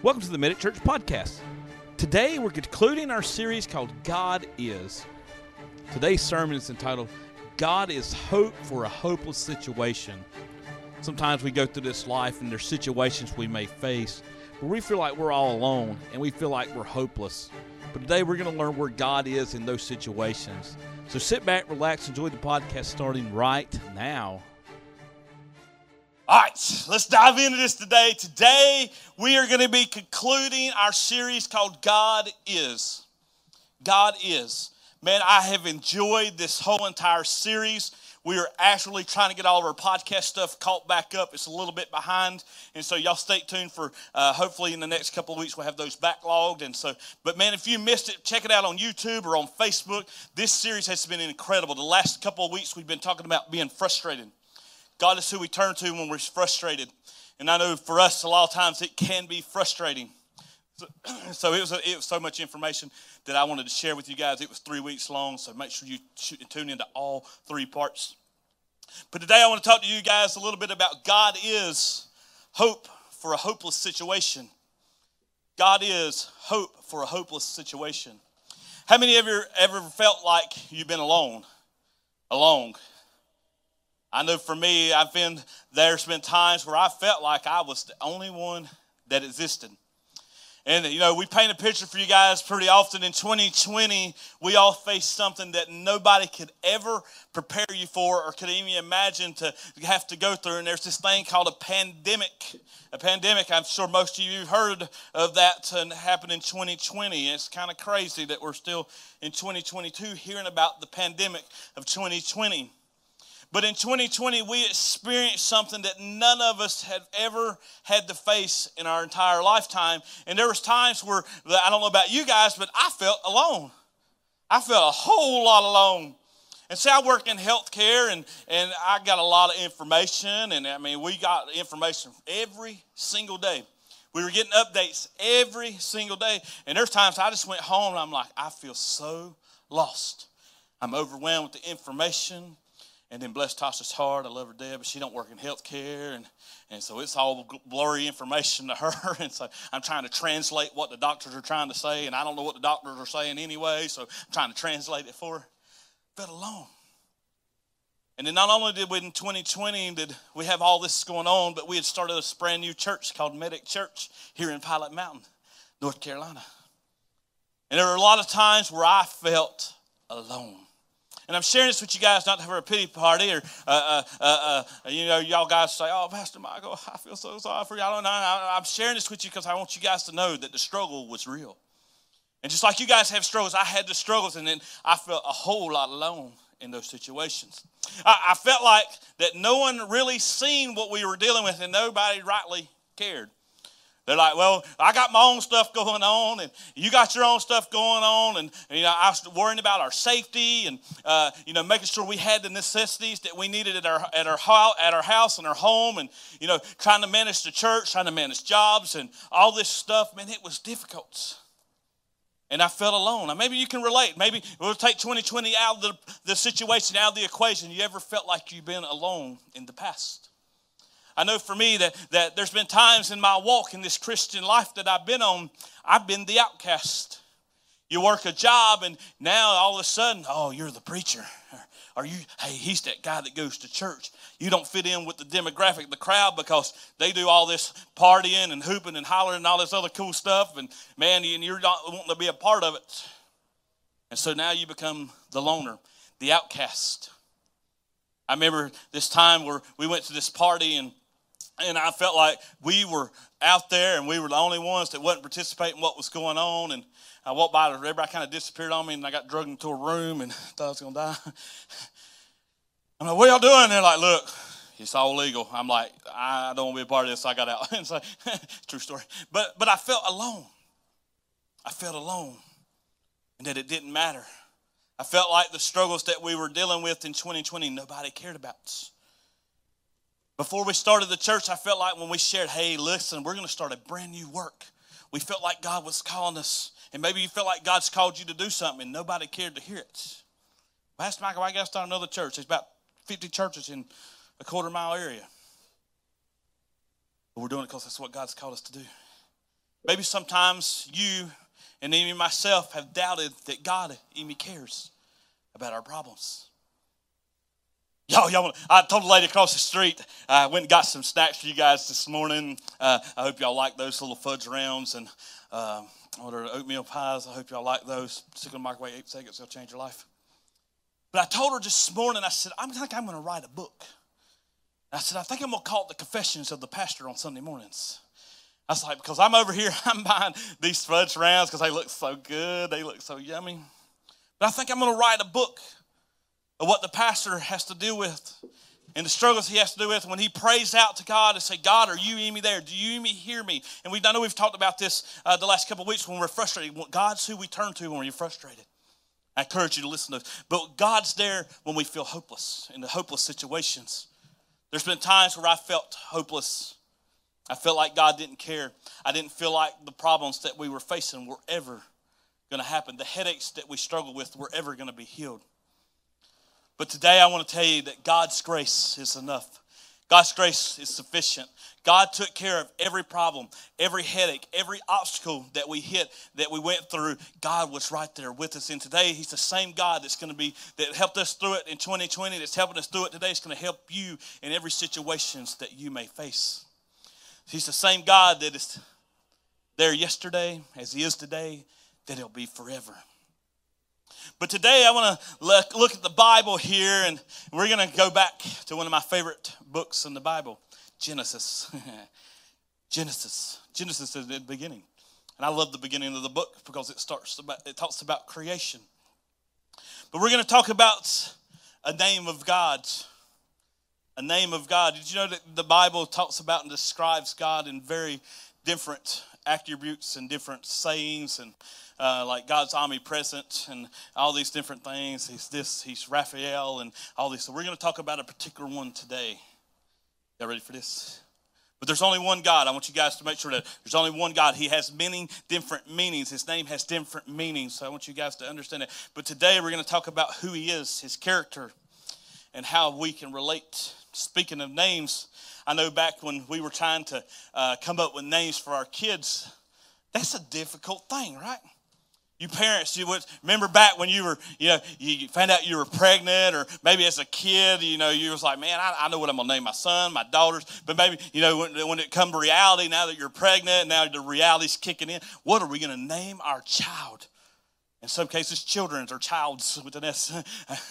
Welcome to the Medic Church Podcast. Today we're concluding our series called God Is. Today's sermon is entitled God is Hope for a Hopeless Situation. Sometimes we go through this life and there's situations we may face where we feel like we're all alone and we feel like we're hopeless. But today we're going to learn where God is in those situations. So sit back, relax, enjoy the podcast starting right now. All right, let's dive into this today. Today, we are going to be concluding our series called God Is. God Is. Man, I have enjoyed this whole entire series. We are actually trying to get all of our podcast stuff caught back up. It's a little bit behind, and so y'all stay tuned for. Uh, hopefully, in the next couple of weeks, we'll have those backlogged. And so, but man, if you missed it, check it out on YouTube or on Facebook. This series has been incredible. The last couple of weeks, we've been talking about being frustrated. God is who we turn to when we're frustrated. And I know for us, a lot of times it can be frustrating. So, so it, was a, it was so much information that I wanted to share with you guys. It was three weeks long, so make sure you tune into all three parts. But today I want to talk to you guys a little bit about God is hope for a hopeless situation. God is hope for a hopeless situation. How many of you ever felt like you've been alone? Alone. I know for me, I've been there's been times where I felt like I was the only one that existed. And you know, we paint a picture for you guys pretty often in 2020. We all faced something that nobody could ever prepare you for or could even imagine to have to go through. And there's this thing called a pandemic. A pandemic, I'm sure most of you have heard of that and happened in 2020. It's kind of crazy that we're still in 2022 hearing about the pandemic of 2020. But in 2020, we experienced something that none of us had ever had to face in our entire lifetime. And there was times where, I don't know about you guys, but I felt alone. I felt a whole lot alone. And see, I work in healthcare and, and I got a lot of information. And I mean, we got information every single day. We were getting updates every single day. And there's times I just went home and I'm like, I feel so lost. I'm overwhelmed with the information. And then bless Tasha's heart. I love her dead, but she don't work in healthcare, and and so it's all blurry information to her. And so I'm trying to translate what the doctors are trying to say, and I don't know what the doctors are saying anyway. So I'm trying to translate it for her. Felt alone. And then not only did we in 2020 did we have all this going on, but we had started a brand new church called Medic Church here in Pilot Mountain, North Carolina. And there were a lot of times where I felt alone. And I'm sharing this with you guys not for a pity party or, uh, uh, uh, uh, you know, y'all guys say, oh, Pastor Michael, I feel so sorry for you. I don't know. I'm sharing this with you because I want you guys to know that the struggle was real. And just like you guys have struggles, I had the struggles, and then I felt a whole lot alone in those situations. I, I felt like that no one really seen what we were dealing with, and nobody rightly cared. They're like, well, I got my own stuff going on, and you got your own stuff going on, and, and you know, I was worrying about our safety, and uh, you know, making sure we had the necessities that we needed at our at our at our house and our home, and you know, trying to manage the church, trying to manage jobs, and all this stuff. Man, it was difficult, and I felt alone. Now, maybe you can relate. Maybe we'll take 2020 out of the, the situation, out of the equation. You ever felt like you've been alone in the past? I know for me that, that there's been times in my walk in this Christian life that I've been on, I've been the outcast. You work a job, and now all of a sudden, oh, you're the preacher. Are you, hey, he's that guy that goes to church. You don't fit in with the demographic, the crowd, because they do all this partying and hooping and hollering and all this other cool stuff. And man, you're not wanting to be a part of it. And so now you become the loner, the outcast. I remember this time where we went to this party and and I felt like we were out there and we were the only ones that wasn't participating in what was going on. And I walked by, everybody kind of disappeared on me, and I got drugged into a room and thought I was going to die. I'm like, what y'all doing? They're like, look, it's all legal. I'm like, I don't want to be a part of this. So I got out. and like, true story. But, but I felt alone. I felt alone and that it didn't matter. I felt like the struggles that we were dealing with in 2020, nobody cared about. Before we started the church, I felt like when we shared, hey, listen, we're going to start a brand new work. We felt like God was calling us. And maybe you felt like God's called you to do something and nobody cared to hear it. Pastor Michael, I got to start another church. There's about 50 churches in a quarter mile area. But we're doing it because that's what God's called us to do. Maybe sometimes you and even myself have doubted that God even cares about our problems. Y'all, y'all, I told the lady across the street, I went and got some snacks for you guys this morning. Uh, I hope y'all like those little fudge rounds and uh, ordered oatmeal pies. I hope y'all like those. Stick in the microwave eight seconds, they'll change your life. But I told her this morning, I said, I think I'm going to write a book. I said, I think I'm going to call it The Confessions of the Pastor on Sunday mornings. I was like, because I'm over here, I'm buying these fudge rounds because they look so good, they look so yummy. But I think I'm going to write a book of what the pastor has to deal with and the struggles he has to do with when he prays out to God and say, God, are you in me there? Do you in me hear me? And we I know we've talked about this uh, the last couple of weeks when we're frustrated. God's who we turn to when we're frustrated. I encourage you to listen to. But God's there when we feel hopeless, in the hopeless situations. There's been times where I felt hopeless. I felt like God didn't care. I didn't feel like the problems that we were facing were ever going to happen. The headaches that we struggle with were ever going to be healed. But today I want to tell you that God's grace is enough. God's grace is sufficient. God took care of every problem, every headache, every obstacle that we hit, that we went through. God was right there with us. And today, He's the same God that's going to be, that helped us through it in 2020, that's helping us through it today. It's going to help you in every situations that you may face. He's the same God that is there yesterday, as He is today, that He'll be forever. But today I want to look, look at the Bible here, and we're going to go back to one of my favorite books in the Bible Genesis. Genesis. Genesis is the beginning. And I love the beginning of the book because it starts about, it talks about creation. But we're going to talk about a name of God. A name of God. Did you know that the Bible talks about and describes God in very different attributes and different sayings and uh, like God's omnipresent and all these different things. He's this, he's Raphael and all these. So we're going to talk about a particular one today. Y'all ready for this? But there's only one God. I want you guys to make sure that there's only one God. He has many different meanings. His name has different meanings. So I want you guys to understand it. But today we're going to talk about who He is, His character, and how we can relate. Speaking of names, I know back when we were trying to uh, come up with names for our kids, that's a difficult thing, right? You parents, you would remember back when you were, you know, you found out you were pregnant, or maybe as a kid, you know, you was like, man, I, I know what I'm gonna name my son, my daughters. But maybe, you know, when, when it come to reality, now that you're pregnant, now the reality's kicking in, what are we gonna name our child? In some cases, children's or child's with an S.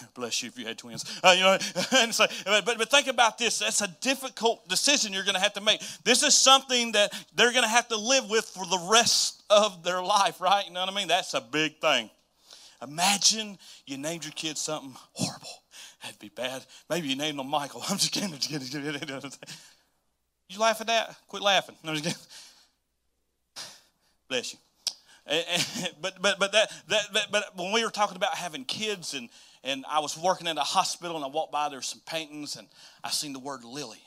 Bless you if you had twins. Uh, you know, and so, but, but think about this. That's a difficult decision you're going to have to make. This is something that they're going to have to live with for the rest of their life, right? You know what I mean? That's a big thing. Imagine you named your kid something horrible. That'd be bad. Maybe you named them Michael. I'm just kidding. Just kidding. You laugh at that? Quit laughing. I'm just kidding. Bless you. but but but that, that but, when we were talking about having kids and and I was working in a hospital and I walked by there's some paintings and I seen the word Lily.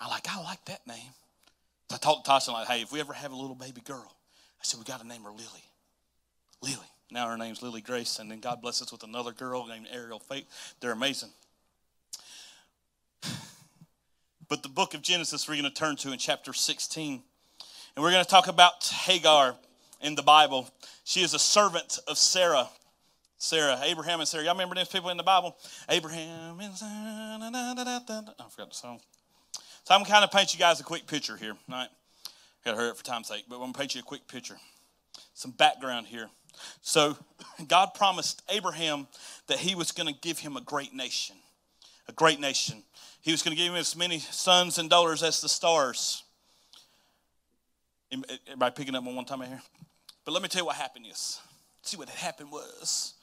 I like I like that name. So I told Tasha like, hey, if we ever have a little baby girl, I said we got to name her Lily. Lily. Now her name's Lily Grace, and then God bless us with another girl named Ariel Faith. They're amazing. But the book of Genesis we're going to turn to in chapter 16. And we're going to talk about Hagar in the Bible. She is a servant of Sarah. Sarah, Abraham and Sarah. Y'all remember these people in the Bible? Abraham and Sarah. I forgot the song. So I'm going to kind of paint you guys a quick picture here. All right. Got to hurry up for time's sake, but I'm going to paint you a quick picture. Some background here. So God promised Abraham that he was going to give him a great nation. A great nation. He was going to give him as many sons and daughters as the stars. Everybody picking up on one time here? But let me tell you what happened is. See what had happened was.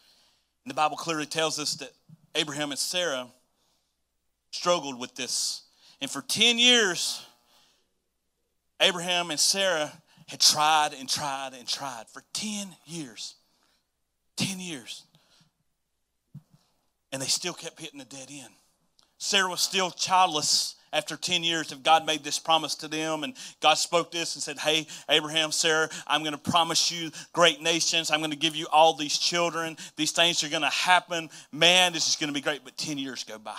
And the Bible clearly tells us that Abraham and Sarah struggled with this. And for 10 years, Abraham and Sarah had tried and tried and tried for 10 years. 10 years. And they still kept hitting the dead end. Sarah was still childless after 10 years of God made this promise to them and God spoke this and said, Hey, Abraham, Sarah, I'm going to promise you great nations. I'm going to give you all these children. These things are going to happen. Man, this is going to be great. But 10 years go by.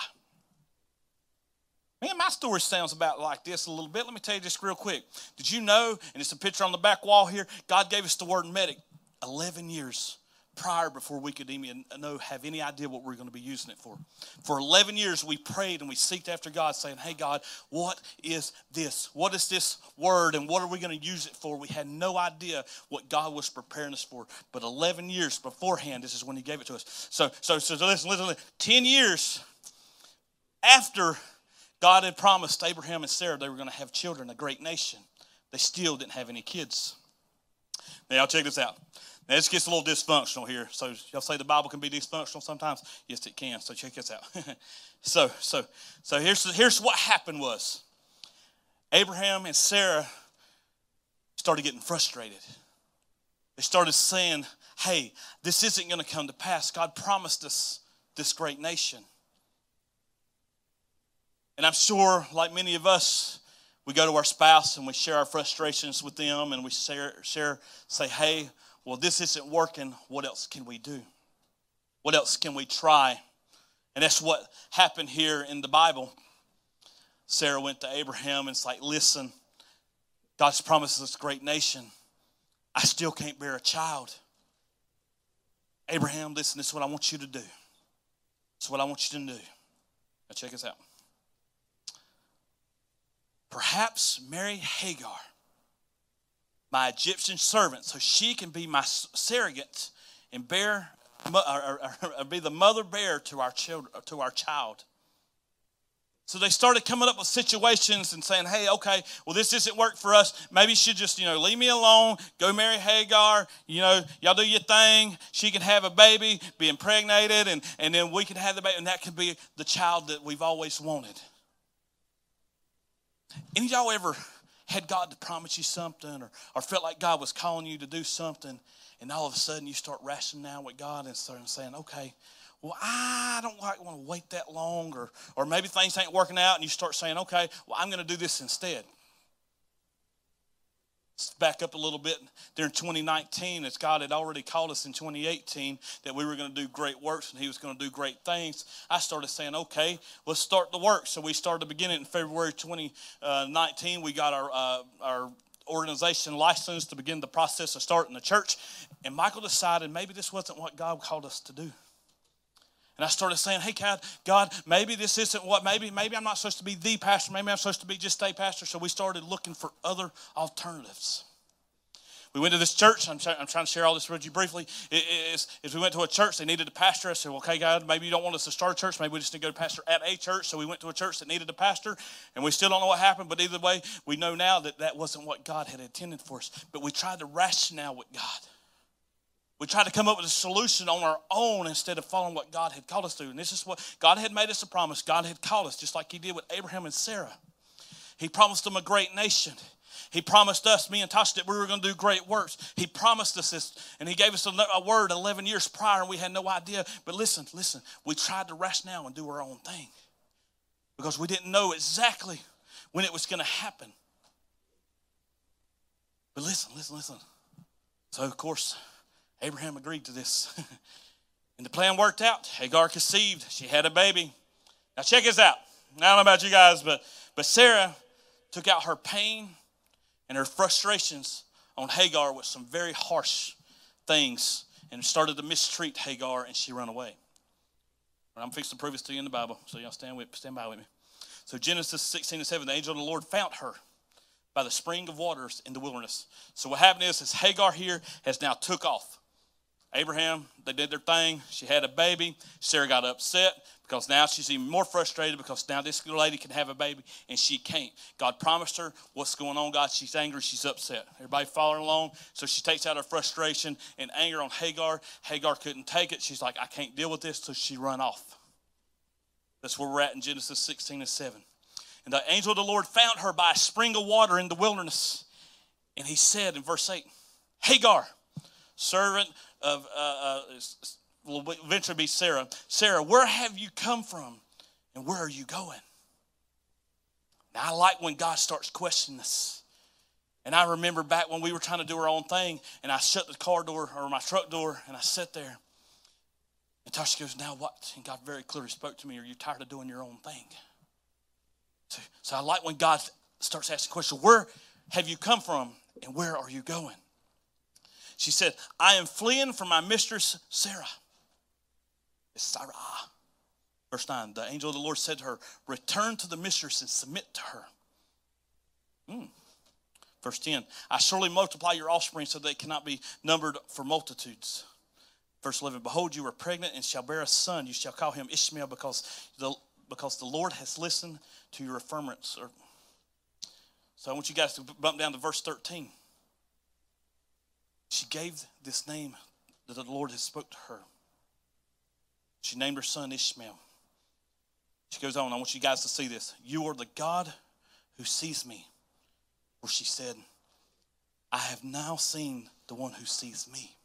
Man, my story sounds about like this a little bit. Let me tell you just real quick. Did you know, and it's a picture on the back wall here, God gave us the word medic 11 years prior before we could even know, have any idea what we are going to be using it for. For 11 years, we prayed and we seeked after God, saying, Hey, God, what is this? What is this word and what are we going to use it for? We had no idea what God was preparing us for. But 11 years beforehand, this is when He gave it to us. So, so, so listen, listen, listen. 10 years after God had promised Abraham and Sarah they were going to have children, a great nation. They still didn't have any kids. Now, check this out. Now, this gets a little dysfunctional here. So, y'all say the Bible can be dysfunctional sometimes? Yes, it can. So, check this out. so, so, so here's, here's what happened was Abraham and Sarah started getting frustrated. They started saying, hey, this isn't going to come to pass. God promised us this great nation. And I'm sure, like many of us, we go to our spouse and we share our frustrations with them and we share, share say, hey, well, this isn't working. What else can we do? What else can we try? And that's what happened here in the Bible. Sarah went to Abraham and it's like, listen, God's promised a great nation. I still can't bear a child. Abraham, listen, this is what I want you to do. This is what I want you to do. Now, check this out. Perhaps marry Hagar, my Egyptian servant, so she can be my surrogate and bear or, or, or be the mother bear to our children to our child. So they started coming up with situations and saying, hey, okay, well, this isn't work for us. Maybe should just, you know, leave me alone, go marry Hagar, you know, y'all do your thing. She can have a baby, be impregnated, and, and then we can have the baby, and that can be the child that we've always wanted. Any y'all ever had God to promise you something or, or felt like God was calling you to do something, and all of a sudden you start rationing out with God and start saying, okay, well, I don't like want to wait that long, or, or maybe things ain't working out, and you start saying, okay, well, I'm going to do this instead. Back up a little bit. During 2019, as God had already called us in 2018 that we were going to do great works and He was going to do great things, I started saying, okay, let's start the work. So we started beginning in February 2019. We got our, uh, our organization license to begin the process of starting the church. And Michael decided maybe this wasn't what God called us to do. And I started saying, hey, God, God, maybe this isn't what, maybe, maybe I'm not supposed to be the pastor. Maybe I'm supposed to be just a pastor. So we started looking for other alternatives. We went to this church. I'm, trying to share all this with you briefly. Is, is we went to a church, they needed a pastor. I said, well, okay, God, maybe you don't want us to start a church. Maybe we just need to go to pastor at a church. So we went to a church that needed a pastor, and we still don't know what happened. But either way, we know now that that wasn't what God had intended for us. But we tried to rationale with God. We tried to come up with a solution on our own instead of following what God had called us to. And this is what God had made us a promise. God had called us, just like He did with Abraham and Sarah. He promised them a great nation. He promised us, me and Tasha, that we were going to do great works. He promised us this, and He gave us a, word 11 years prior, and we had no idea. But listen, listen, we tried to rationale and do our own thing because we didn't know exactly when it was going to happen. But listen, listen, listen. So, of course, Abraham agreed to this. and the plan worked out. Hagar conceived. She had a baby. Now, check this out. I don't know about you guys, but, but Sarah took out her pain and her frustrations on Hagar with some very harsh things and started to mistreat Hagar, and she ran away. I'm fixing to prove this to you in the Bible, so y'all stand, with, stand by with me. So, Genesis 16 and 7, the angel of the Lord found her by the spring of waters in the wilderness. So, what happened is, is Hagar here has now took off. Abraham, they did their thing. She had a baby. Sarah got upset because now she's even more frustrated because now this little lady can have a baby and she can't. God promised her what's going on, God. She's angry. She's upset. Everybody following along. So she takes out her frustration and anger on Hagar. Hagar couldn't take it. She's like, I can't deal with this. So she run off. That's where we're at in Genesis 16 and 7. And the angel of the Lord found her by a spring of water in the wilderness. And he said in verse 8, Hagar, servant of uh, uh, will eventually be Sarah. Sarah, where have you come from, and where are you going? Now I like when God starts questioning us. And I remember back when we were trying to do our own thing, and I shut the car door or my truck door, and I sat there. And Tasha goes, Now what? And God very clearly spoke to me, Are you tired of doing your own thing? So, so I like when God starts asking questions Where have you come from and where are you going? She said, I am fleeing from my mistress Sarah. It's Sarah. Verse 9 The angel of the Lord said to her, Return to the mistress and submit to her. Mm. Verse 10 I surely multiply your offspring so they cannot be numbered for multitudes. Verse 11 Behold, you are pregnant and shall bear a son. You shall call him Ishmael because the, because the Lord has listened to your affirmance. So I want you guys to bump down to verse 13. She gave this name that the Lord had spoke to her. She named her son Ishmael. She goes on, I want you guys to see this. You are the God who sees me. Where she said, I have now seen the one who sees me.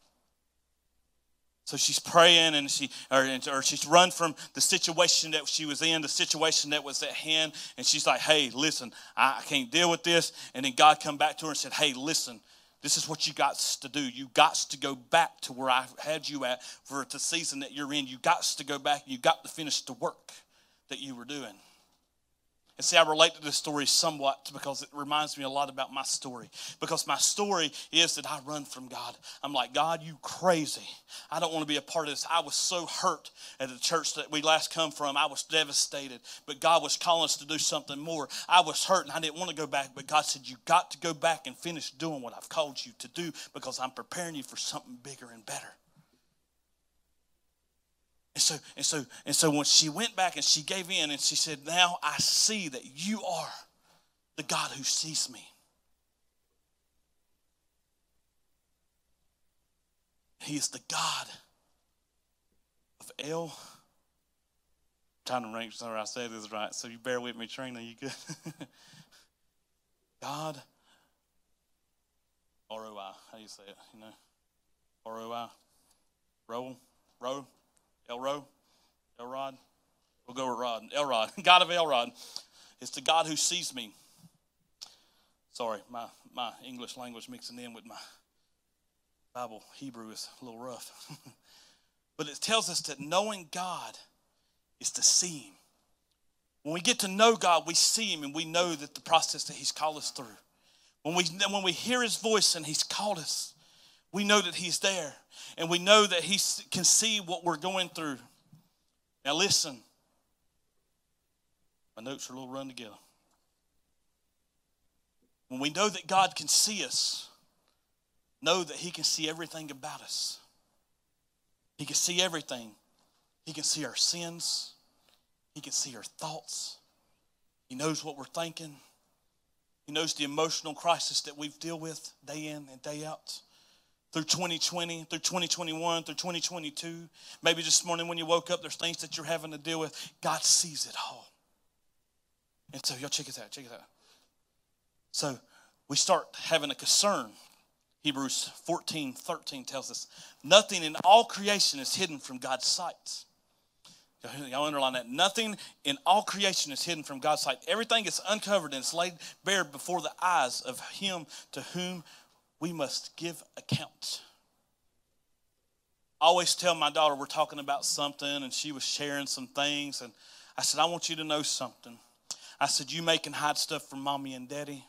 So she's praying and she or, or, she's run from the situation that she was in, the situation that was at hand, and she's like, "Hey, listen, I, I can't deal with this." And then God come back to her and said, "Hey, listen, this is what you got to do. You got to go back to where I had you at for the season that you're in. You got to go back. You got to finish the work that you were doing." And see, I relate to this story somewhat because it reminds me a lot about my story. Because my story is that I run from God. I'm like, God, you crazy. I don't want to be a part of this. I was so hurt at the church that we last come from. I was devastated. But God was calling us to do something more. I was hurt and I didn't want to go back. But God said, You got to go back and finish doing what I've called you to do because I'm preparing you for something bigger and better. And so, and so, and so when she went back and she gave in and she said, Now I see that you are the God who sees me. He is the God of El. I'm trying to make sure I say this right, so you bear with me, Trina. You good? God, R O I. How do you say it? You know, R O I. Roll, roll. Elro, Elrod. We'll go with Rod. Elrod, God of Elrod. It's the God who sees me. Sorry, my, my English language mixing in with my Bible Hebrew is a little rough. but it tells us that knowing God is to see Him. When we get to know God, we see Him and we know that the process that He's called us through. When we, when we hear His voice and He's called us, we know that He's there and we know that He can see what we're going through. Now, listen. My notes are a little run together. When we know that God can see us, know that He can see everything about us. He can see everything. He can see our sins. He can see our thoughts. He knows what we're thinking. He knows the emotional crisis that we've dealt with day in and day out through 2020, through 2021, through 2022. Maybe this morning when you woke up, there's things that you're having to deal with. God sees it all. And so, y'all check it out, check it out. So, we start having a concern. Hebrews 14, 13 tells us, nothing in all creation is hidden from God's sight. Y'all underline that. Nothing in all creation is hidden from God's sight. Everything is uncovered and it's laid bare before the eyes of Him to whom we must give account. I always tell my daughter we're talking about something, and she was sharing some things, and I said, I want you to know something. I said, You making hide stuff from mommy and daddy.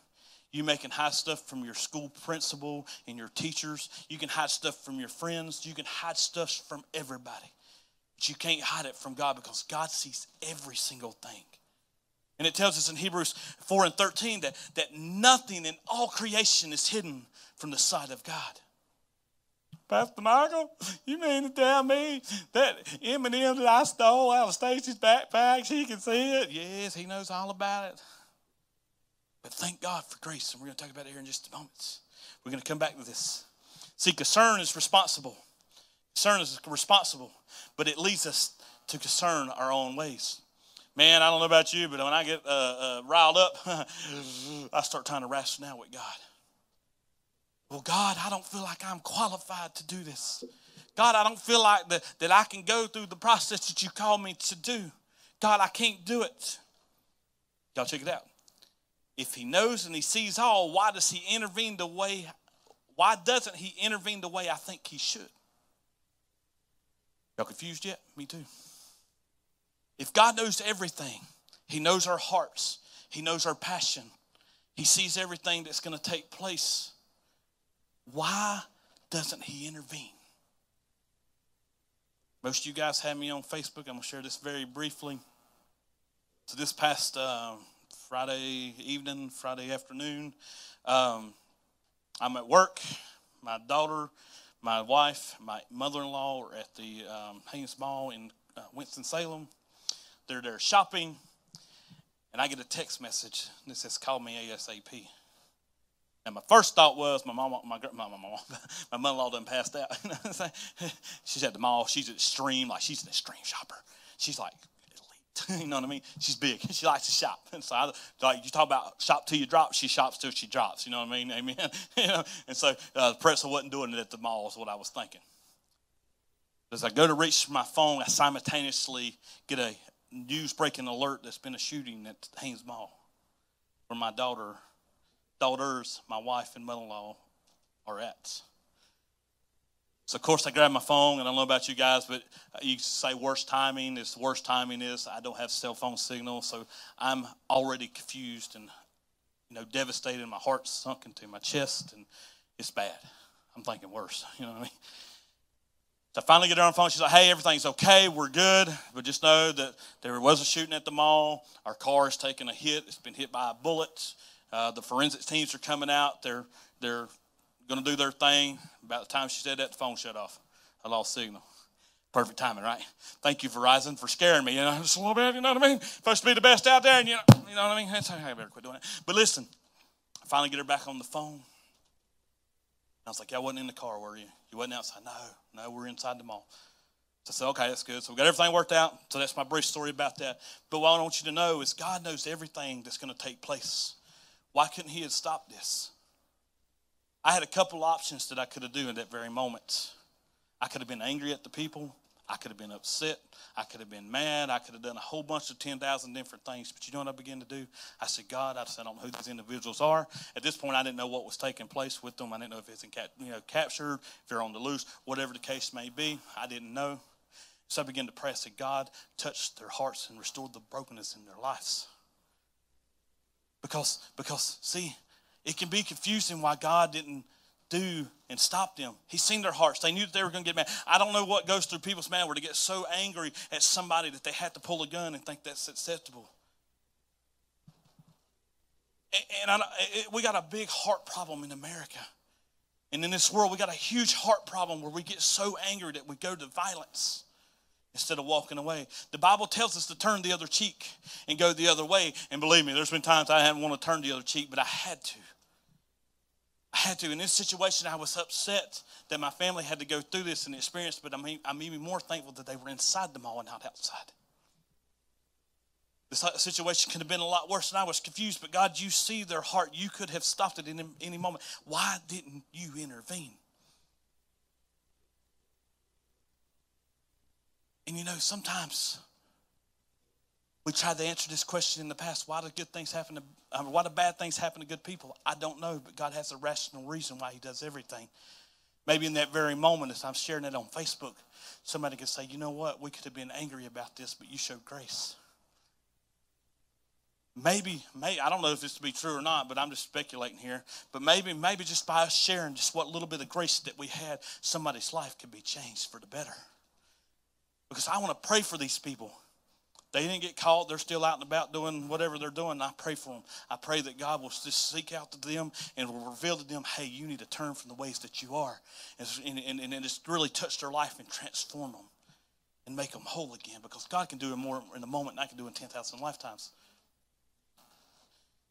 You making hide stuff from your school principal and your teachers. You can hide stuff from your friends. You can hide stuff from everybody. But you can't hide it from God because God sees every single thing. And it tells us in Hebrews 4 and 13 that, that nothing in all creation is hidden from the sight of God. Pastor Michael, you mean to tell me that M&M that I stole out of Stacy's backpack, she can see it? Yes, he knows all about it. But thank God for grace, and we're going to talk about it here in just a moment. We're going to come back to this. See, concern is responsible. Concern is responsible, but it leads us to concern our own ways. Man, I don't know about you, but when I get uh, uh, riled up, I start trying to rationale with God. Well, God, I don't feel like I'm qualified to do this. God, I don't feel like the, that I can go through the process that you call me to do. God, I can't do it. Y'all check it out. If he knows and he sees all, why does he intervene the way, why doesn't he intervene the way I think he should? Y'all confused yet? Me too. If God knows everything, he knows our hearts, He knows our passion. He sees everything that's going to take place. Why doesn't He intervene? Most of you guys have me on Facebook. I'm going to share this very briefly. So, this past uh, Friday evening, Friday afternoon, um, I'm at work. My daughter, my wife, my mother in law are at the um, Hanes Mall in uh, Winston-Salem. They're there shopping, and I get a text message that says, Call me ASAP. And my first thought was my mom, my my, my, my mother-in-law done passed out. she's at the mall. She's extreme, like she's an extreme shopper. She's like elite, you know what I mean? She's big. She likes to shop. And so, I, like you talk about shop till you drop, she shops till she drops. You know what I mean? Amen. you know? And so, uh, the pretzel wasn't doing it at the mall. Is what I was thinking. As I go to reach for my phone, I simultaneously get a news breaking alert that's been a shooting at Hanes Mall, where my daughter, daughters, my wife, and mother-in-law are at. So, of course, I grabbed my phone, and I don't know about you guys, but you say worst timing. It's worst timing is I don't have cell phone signal, so I'm already confused and, you know, devastated. My heart's sunk into my chest, and it's bad. I'm thinking worse, you know what I mean? So I finally get her on the phone. She's like, hey, everything's okay. We're good. But just know that there was a shooting at the mall. Our car is taking a hit. It's been hit by a bullet. Uh, the forensics teams are coming out. They're, they're going to do their thing. About the time she said that, the phone shut off. I lost signal. Perfect timing, right? Thank you, Verizon, for scaring me. You know, just a little bit. You know what I mean? Supposed to be the best out there, and you know, you know what I mean. That's, I better quit doing it. But listen, I finally get her back on the phone. I was like, "Y'all wasn't in the car, were you? You wasn't outside?" No, no, we're inside the mall. So I said, "Okay, that's good." So we got everything worked out. So that's my brief story about that. But what I want you to know is God knows everything that's going to take place. Why couldn't He have stopped this? I had a couple options that I could have done in that very moment. I could have been angry at the people. I could have been upset. I could have been mad. I could have done a whole bunch of 10,000 different things. But you know what I began to do? I said, God, I said, I don't know who these individuals are. At this point, I didn't know what was taking place with them. I didn't know if it's in cap, you know, captured, if they're on the loose, whatever the case may be. I didn't know. So I began to pray. I said, God, touch their hearts and restore the brokenness in their lives. Because, because see, it can be confusing why God didn't do and stop them. He's seen their hearts. They knew that they were going to get mad. I don't know what goes through people's mind where to get so angry at somebody that they had to pull a gun and think that's acceptable. And, I, we got a big heart problem in America. And in this world, we got a huge heart problem where we get so angry that we go to violence instead of walking away. The Bible tells us to turn the other cheek and go the other way. And believe me, there's been times I haven't want to turn the other cheek, but I had to. I had to. In this situation, I was upset that my family had to go through this and experience, but I'm, I'm even more thankful that they were inside the mall and not outside. This situation could have been a lot worse, and I was confused, but God, you see their heart. You could have stopped it in any moment. Why didn't you intervene? And you know, sometimes we tried to answer this question in the past. Why do good things happen to, uh, why do bad things happen to good people? I don't know, but God has a rational reason why He does everything. Maybe in that very moment, as I'm sharing it on Facebook, somebody could say, you know what, we could have been angry about this, but you showed grace. Maybe, maybe I don't know if this to be true or not, but I'm just speculating here. But maybe, maybe just by us sharing just what little bit of grace that we had, somebody's life could be changed for the better. Because I want to pray for these people. They didn't get caught. They're still out and about doing whatever they're doing. I pray for them. I pray that God will just seek out to them and will reveal to them, hey, you need to turn from the ways that you are. And, and, and, and just really touch their life and transform them and make them whole again because God can do it more in a moment than I can do in 10,000 lifetimes.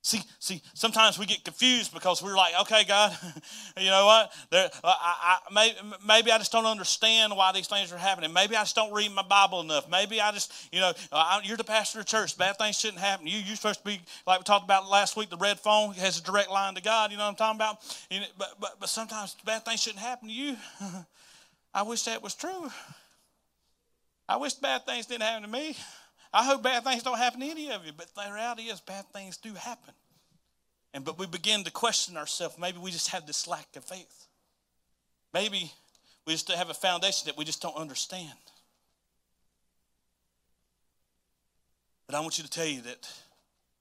See, see, sometimes we get confused because we're like, okay, God, you know what? There, I, I, maybe, maybe I just don't understand why these things are happening. Maybe I just don't read my Bible enough. Maybe I just, you know, I, you're the pastor of church. Bad things shouldn't happen. To you, you're supposed to be, like we talked about last week, the red phone has a direct line to God. You know what I'm talking about? You know, but, but, but sometimes bad things shouldn't happen to you. I wish that was true. I wish bad things didn't happen to me. I hope bad things don't happen to any of you, but the reality is bad things do happen. And but we begin to question ourselves. Maybe we just have this lack of faith. Maybe we just have a foundation that we just don't understand. But I want you to tell you that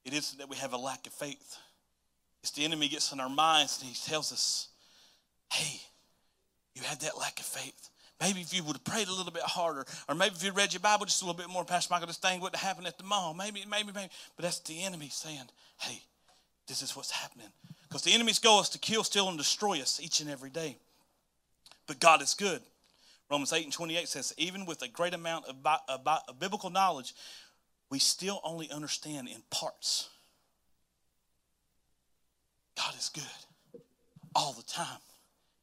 it isn't that we have a lack of faith. It's the enemy gets in our minds and he tells us, hey, you had that lack of faith. Maybe if you would have prayed a little bit harder, or maybe if you read your Bible just a little bit more, Pastor Michael, this thing wouldn't happen at the mall. Maybe, maybe, maybe. But that's the enemy saying, hey, this is what's happening. Because the enemy's goal is to kill, steal, and destroy us each and every day. But God is good. Romans 8 and 28 says, even with a great amount of, bi- of, bi- of biblical knowledge, we still only understand in parts. God is good all the time.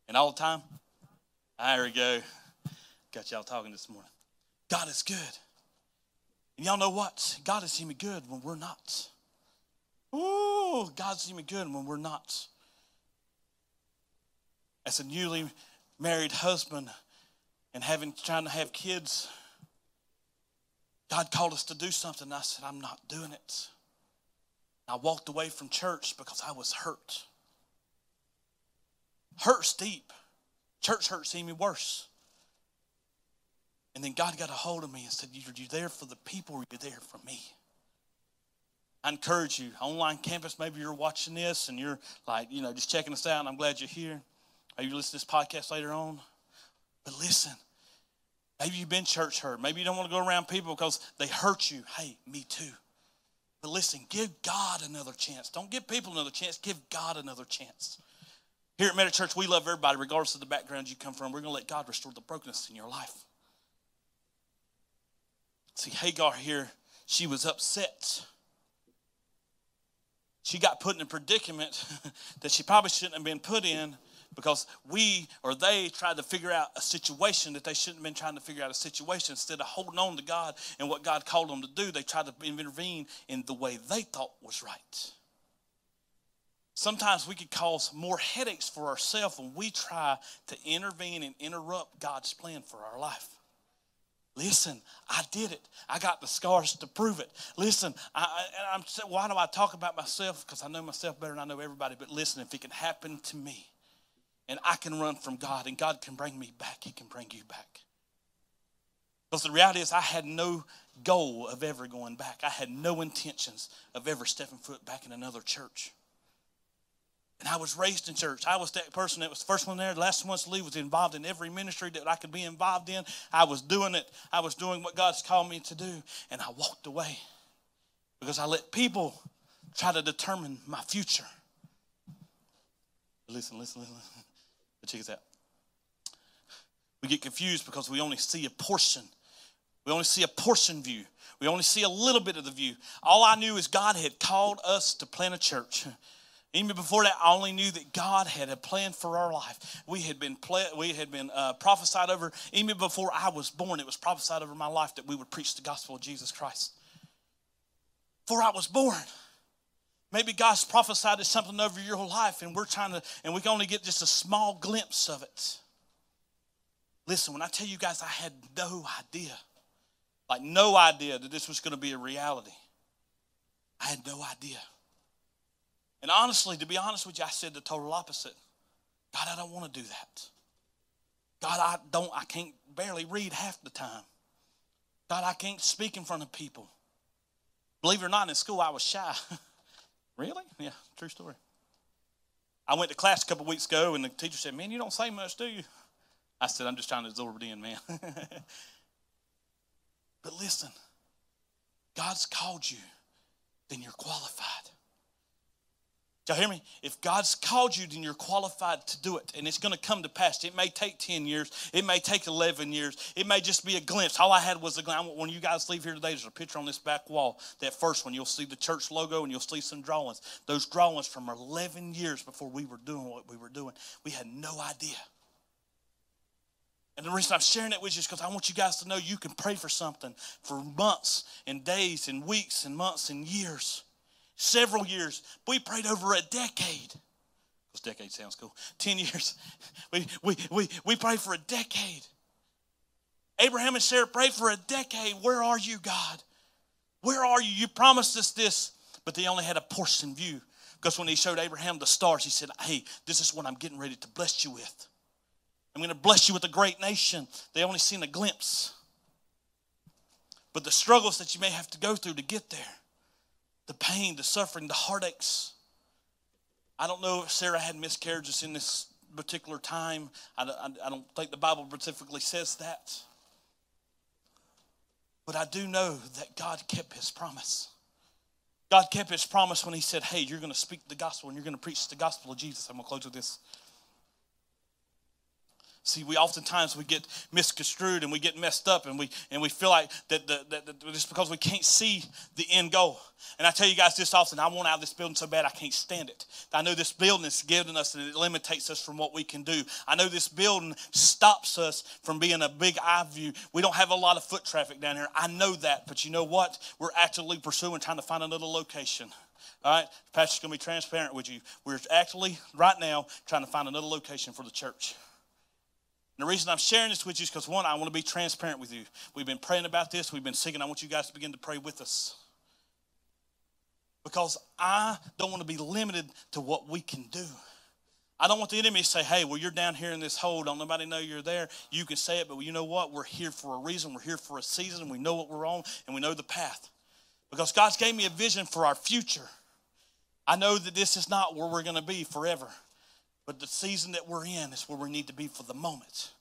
And all the time, there we go. Got y'all talking this morning. God is good. And y'all know what? God is even good when we're not. Ooh, God's even good when we're not. As a newly married husband and having trying to have kids, God called us to do something. I said, I'm not doing it. I walked away from church because I was hurt. Hurt's deep. Church hurts even worse. And then God got a hold of me and said, Are you there for the people or are you there for me? I encourage you, online campus, maybe you're watching this and you're like, you know, just checking us out, and I'm glad you're here. Maybe you listen to this podcast later on. But listen, maybe you've been church hurt. Maybe you don't want to go around people because they hurt you. Hey, me too. But listen, give God another chance. Don't give people another chance, give God another chance. Here at Medic Church, we love everybody, regardless of the background you come from. We're going to let God restore the brokenness in your life. See, Hagar here, she was upset. She got put in a predicament that she probably shouldn't have been put in because we or they tried to figure out a situation that they shouldn't have been trying to figure out a situation. Instead of holding on to God and what God called them to do, they tried to intervene in the way they thought was right. Sometimes we could cause more headaches for ourselves when we try to intervene and interrupt God's plan for our life. Listen, I did it. I got the scars to prove it. Listen, I, am why do I talk about myself? Because I know myself better than I know everybody. But listen, if it can happen to me, and I can run from God, and God can bring me back, He can bring you back. Because the reality is, I had no goal of ever going back. I had no intentions of ever stepping foot back in another church. And I was raised in church. I was that person that was the first one there, the last one to leave, was involved in every ministry that I could be involved in. I was doing it. I was doing what God's called me to do. And I walked away because I let people try to determine my future. Listen, listen, listen. But check this out. We get confused because we only see a portion. We only see a portion view. We only see a little bit of the view. All I knew is God had called us to plant a church. Even before that, I only knew that God had a plan for our life. We had been we had been uh, prophesied over. Even before I was born, it was prophesied over my life that we would preach the gospel of Jesus Christ. Before I was born, maybe God's prophesied something over your life, and we're trying to, and we can only get just a small glimpse of it. Listen, when I tell you guys, I had no idea, like no idea that this was going to be a reality. I had no idea. And honestly, to be honest with you, I said the total opposite. God, I don't want to do that. God, I don't, I can't barely read half the time. God, I can't speak in front of people. Believe it or not, in school I was shy. really? Yeah, true story. I went to class a couple weeks ago and the teacher said, Man, you don't say much, do you? I said, I'm just trying to absorb it in, man. but listen, God's called you, then you're qualified. Y'all hear me? If God's called you, then you're qualified to do it. And it's going to come to pass. It may take 10 years. It may take 11 years. It may just be a glimpse. All I had was a glimpse. When you guys leave here today, there's a picture on this back wall. That first one, you'll see the church logo and you'll see some drawings. Those drawings from 11 years before we were doing what we were doing. We had no idea. And the reason I'm sharing it with you is because I want you guys to know you can pray for something for months and days and weeks and months and years several years. We prayed over a decade. Because decade sounds cool. 10 years. We, we, we, we prayed for a decade. Abraham and Sarah prayed for a decade. Where are you, God? Where are you? You promised us this, but they only had a portion view. Because when he showed Abraham the stars, he said, Hey, this is what I'm getting ready to bless you with. I'm going to bless you with a great nation. They only seen a glimpse. But the struggles that you may have to go through to get there the pain, the suffering, the heartaches. I don't know if Sarah had miscarriages in this particular time. I, I, I don't think the Bible specifically says that. But I do know that God kept his promise. God kept his promise when he said, Hey, you're going to speak the gospel and you're going to preach the gospel of Jesus. I'm going to close with this. See, we oftentimes we get misconstrued and we get messed up and we and we feel like that, the, that, that just because we can't see the end goal. And I tell you guys this often, I want out of this building so bad I can't stand it. I know this building is giving us and it limitates us from what we can do. I know this building stops us from being a big eye view. We don't have a lot of foot traffic down here. I know that, but you know what? We're actively pursuing trying to find another location. All right, Pastor's going to be transparent with you. We're actually right now trying to find another location for the church. And the reason I'm sharing this with you is because, one, I want to be transparent with you. We've been praying about this, we've been singing. I want you guys to begin to pray with us. Because I don't want to be limited to what we can do. I don't want the enemy to say, hey, well, you're down here in this hole. Don't nobody know you're there. You can say it, but you know what? We're here for a reason. We're here for a season. We know what we're on, and we know the path. Because God's gave me a vision for our future. I know that this is not where we're going to be forever. But the season that we're in is where we need to be for the moment.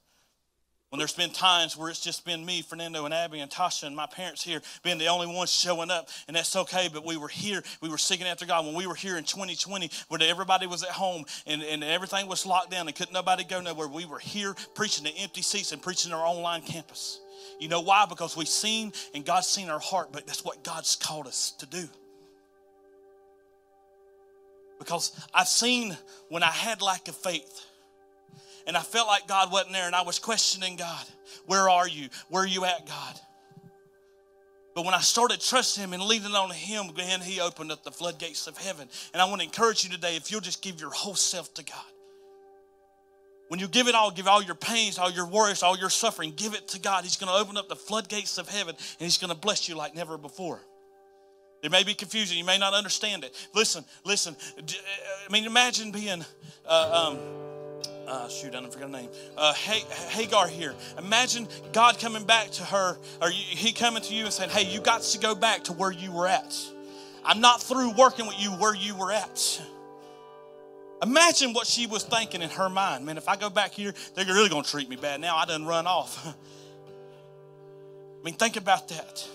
When there's been times where it's just been me, Fernando, and Abby, and Tasha, and my parents here being the only ones showing up, and that's okay, but we were here, we were seeking after God. When we were here in 2020, where everybody was at home and, and everything was locked down and couldn't nobody go nowhere, we were here preaching to empty seats and preaching our online campus. You know why? Because we've seen and God's seen our heart, but that's what God's called us to do. Because I've seen when I had lack of faith and I felt like God wasn't there and I was questioning God, where are you? Where are you at, God? But when I started trusting Him and leaning on Him, then He opened up the floodgates of heaven. And I want to encourage you today if you'll just give your whole self to God. When you give it all, give all your pains, all your worries, all your suffering, give it to God. He's going to open up the floodgates of heaven and He's going to bless you like never before. There may be confusion. You may not understand it. Listen, listen. Uh, I mean, imagine being, uh, um, uh, shoot, I don't forget her name. Uh, Hagar here. Imagine God coming back to her, or He coming to you and saying, "Hey, you got to go back to where you were at. I'm not through working with you where you were at." Imagine what she was thinking in her mind. Man, if I go back here, they're really going to treat me bad. Now I done run off. I mean, think about that.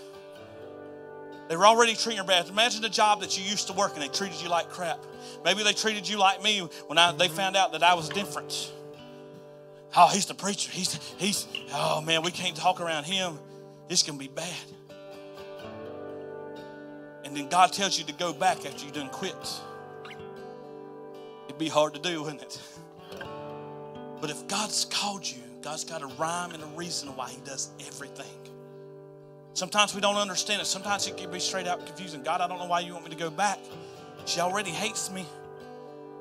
They were already treating her bad. Imagine the job that you used to work and they treated you like crap. Maybe they treated you like me when I, they found out that I was different. Oh, he's the preacher. He's, he's, oh man, we can't talk around him. This can be bad. And then God tells you to go back after you done quit. It'd be hard to do, wouldn't it? But if God's called you, God's got a rhyme and a reason why He does everything. Sometimes we don't understand it. Sometimes it can be straight out confusing. God, I don't know why you want me to go back. She already hates me.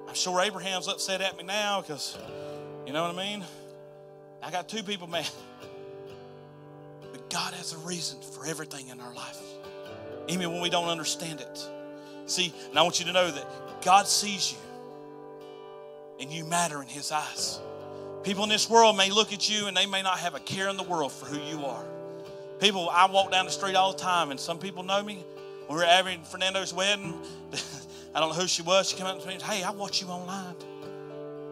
I'm sure Abraham's upset at me now because, you know what I mean? I got two people mad. But God has a reason for everything in our life, even when we don't understand it. See, and I want you to know that God sees you and you matter in His eyes. People in this world may look at you and they may not have a care in the world for who you are. People, I walk down the street all the time, and some people know me. When we were having Fernando's wedding, I don't know who she was. She came up to me and said, Hey, I watch you online.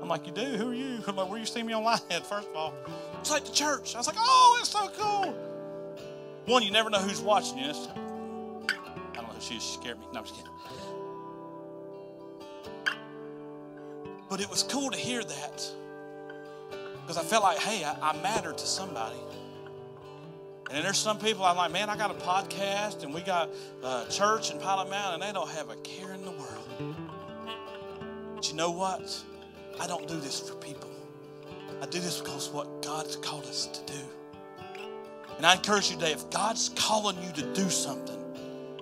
I'm like, You do? Who are you? I'm like, Where you see me online at, first of all? It's like the church. I was like, Oh, it's so cool. One, you never know who's watching you. I don't know she scared me. No, I'm just kidding. But it was cool to hear that because I felt like, hey, I, I mattered to somebody. And there's some people I'm like, man, I got a podcast and we got a church in Pilot Mountain and they don't have a care in the world. But you know what? I don't do this for people. I do this because what God's called us to do. And I encourage you today, if God's calling you to do something,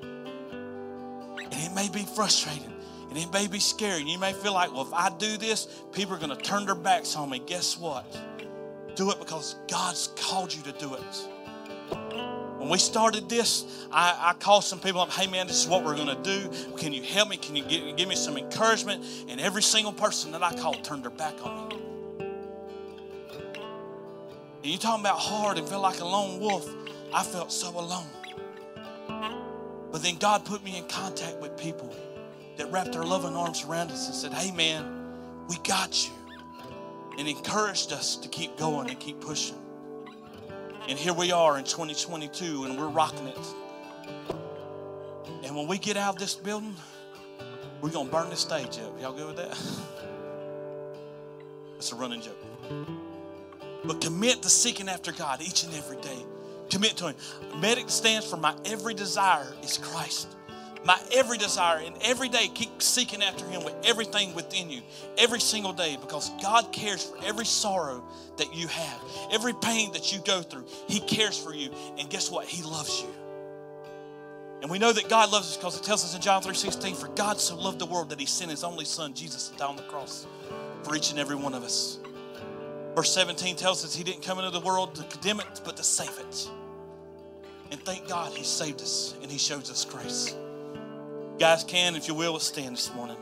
and it may be frustrating, and it may be scary, and you may feel like, well, if I do this, people are going to turn their backs on me. Guess what? Do it because God's called you to do it. When we started this, I, I called some people up, hey man, this is what we're going to do. Can you help me? Can you give, give me some encouragement? And every single person that I called turned their back on me. And you talking about hard and feel like a lone wolf. I felt so alone. But then God put me in contact with people that wrapped their loving arms around us and said, Hey, man, we got you. And encouraged us to keep going and keep pushing. And here we are in 2022, and we're rocking it. And when we get out of this building, we're going to burn this stage up. Y'all good with that? It's a running joke. But commit to seeking after God each and every day. Commit to Him. Medic stands for my every desire is Christ. My every desire, and every day keep seeking after Him with everything within you, every single day, because God cares for every sorrow that you have, every pain that you go through. He cares for you, and guess what? He loves you. And we know that God loves us because it tells us in John 3:16, for God so loved the world that He sent His only Son, Jesus, to die on the cross for each and every one of us. Verse 17 tells us He didn't come into the world to condemn it, but to save it. And thank God He saved us and He shows us grace. Guys, can, if you will, stand this morning.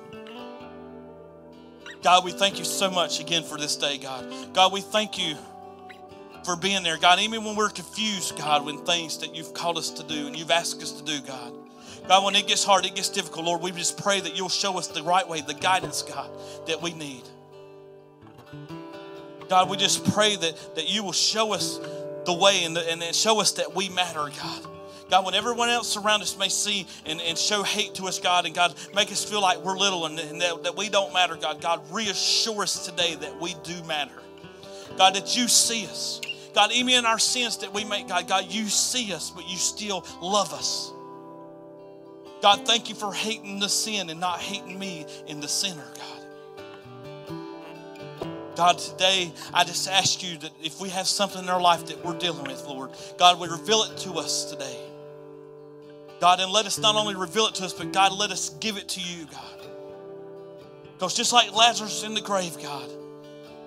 God, we thank you so much again for this day, God. God, we thank you for being there, God. Even when we're confused, God, when things that you've called us to do and you've asked us to do, God. God, when it gets hard, it gets difficult, Lord, we just pray that you'll show us the right way, the guidance, God, that we need. God, we just pray that, that you will show us the way and, the, and show us that we matter, God. God, when everyone else around us may see and, and show hate to us, God, and God, make us feel like we're little and, and that, that we don't matter, God, God, reassure us today that we do matter. God, that you see us. God, even in our sins that we make, God, God, you see us, but you still love us. God, thank you for hating the sin and not hating me in the sinner, God. God, today I just ask you that if we have something in our life that we're dealing with, Lord, God, we reveal it to us today. God, and let us not only reveal it to us, but God, let us give it to you, God. Because just like Lazarus in the grave, God,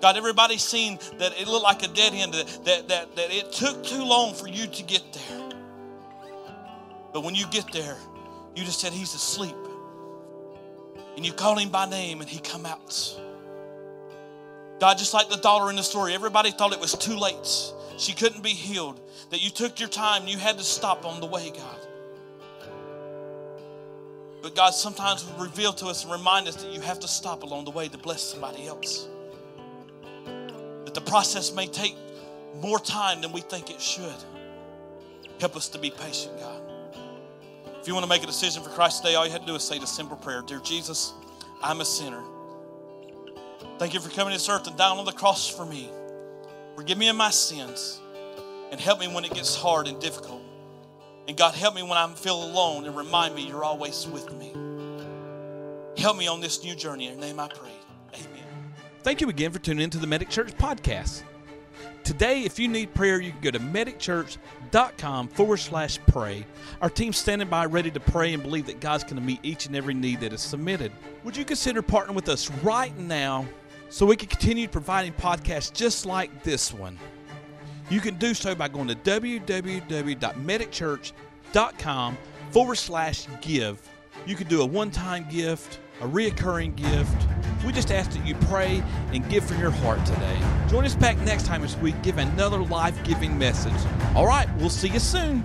God, everybody's seen that it looked like a dead end, that, that, that, that it took too long for you to get there. But when you get there, you just said, He's asleep. And you called him by name and he come out. God, just like the daughter in the story, everybody thought it was too late. She couldn't be healed. That you took your time, you had to stop on the way, God. But God sometimes will reveal to us and remind us that you have to stop along the way to bless somebody else. That the process may take more time than we think it should. Help us to be patient, God. If you want to make a decision for Christ today, all you have to do is say the simple prayer Dear Jesus, I'm a sinner. Thank you for coming to this earth and dying on the cross for me. Forgive me of my sins and help me when it gets hard and difficult. And God, help me when I feel alone and remind me you're always with me. Help me on this new journey. In your name I pray. Amen. Thank you again for tuning into the Medic Church podcast. Today, if you need prayer, you can go to medicchurch.com forward slash pray. Our team's standing by ready to pray and believe that God's going to meet each and every need that is submitted. Would you consider partnering with us right now so we can continue providing podcasts just like this one? You can do so by going to www.medicchurch.com forward slash give. You can do a one time gift, a reoccurring gift. We just ask that you pray and give from your heart today. Join us back next time as we give another life giving message. All right, we'll see you soon.